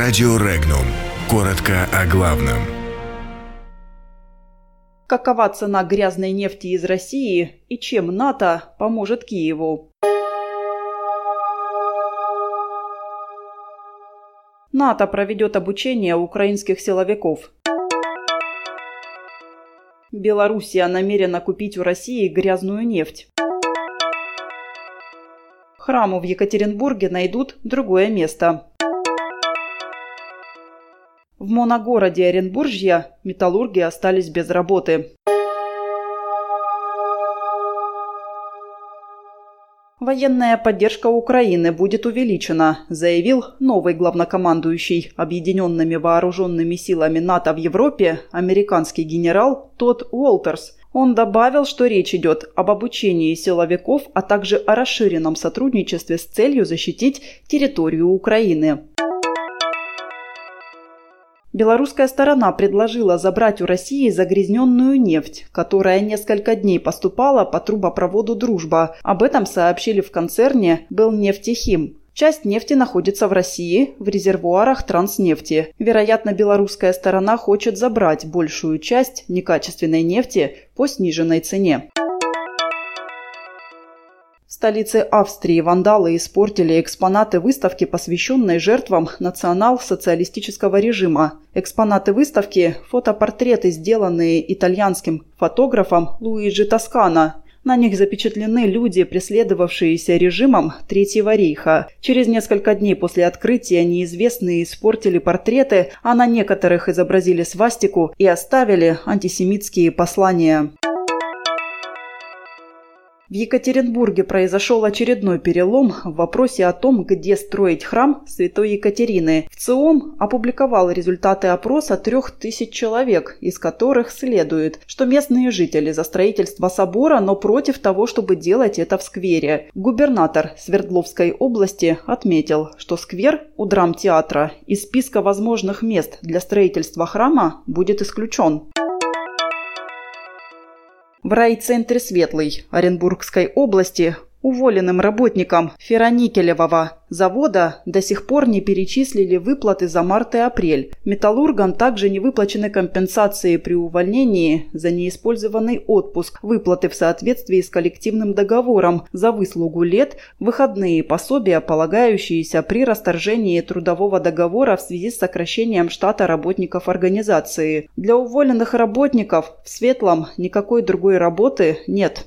Радио Регнум. Коротко о главном. Какова цена грязной нефти из России и чем НАТО поможет Киеву? НАТО проведет обучение украинских силовиков. Белоруссия намерена купить у России грязную нефть. Храму в Екатеринбурге найдут другое место. В моногороде Оренбуржья металлурги остались без работы. Военная поддержка Украины будет увеличена, заявил новый главнокомандующий Объединенными вооруженными силами НАТО в Европе американский генерал Тодд Уолтерс. Он добавил, что речь идет об обучении силовиков, а также о расширенном сотрудничестве с целью защитить территорию Украины. Белорусская сторона предложила забрать у России загрязненную нефть, которая несколько дней поступала по трубопроводу «Дружба». Об этом сообщили в концерне «Белнефтехим». Часть нефти находится в России, в резервуарах транснефти. Вероятно, белорусская сторона хочет забрать большую часть некачественной нефти по сниженной цене. Столице Австрии вандалы испортили экспонаты выставки, посвященной жертвам национал-социалистического режима. Экспонаты выставки – фотопортреты, сделанные итальянским фотографом Луиджи Тоскано. На них запечатлены люди, преследовавшиеся режимом Третьего рейха. Через несколько дней после открытия неизвестные испортили портреты, а на некоторых изобразили свастику и оставили антисемитские послания. В Екатеринбурге произошел очередной перелом в вопросе о том, где строить храм Святой Екатерины. В ЦИОМ опубликовал результаты опроса трех тысяч человек, из которых следует, что местные жители за строительство собора, но против того, чтобы делать это в сквере. Губернатор Свердловской области отметил, что сквер у драмтеатра из списка возможных мест для строительства храма будет исключен. В райцентре Светлый Оренбургской области уволенным работникам ферроникелевого завода до сих пор не перечислили выплаты за март и апрель. Металлургам также не выплачены компенсации при увольнении за неиспользованный отпуск, выплаты в соответствии с коллективным договором за выслугу лет, выходные пособия, полагающиеся при расторжении трудового договора в связи с сокращением штата работников организации. Для уволенных работников в Светлом никакой другой работы нет.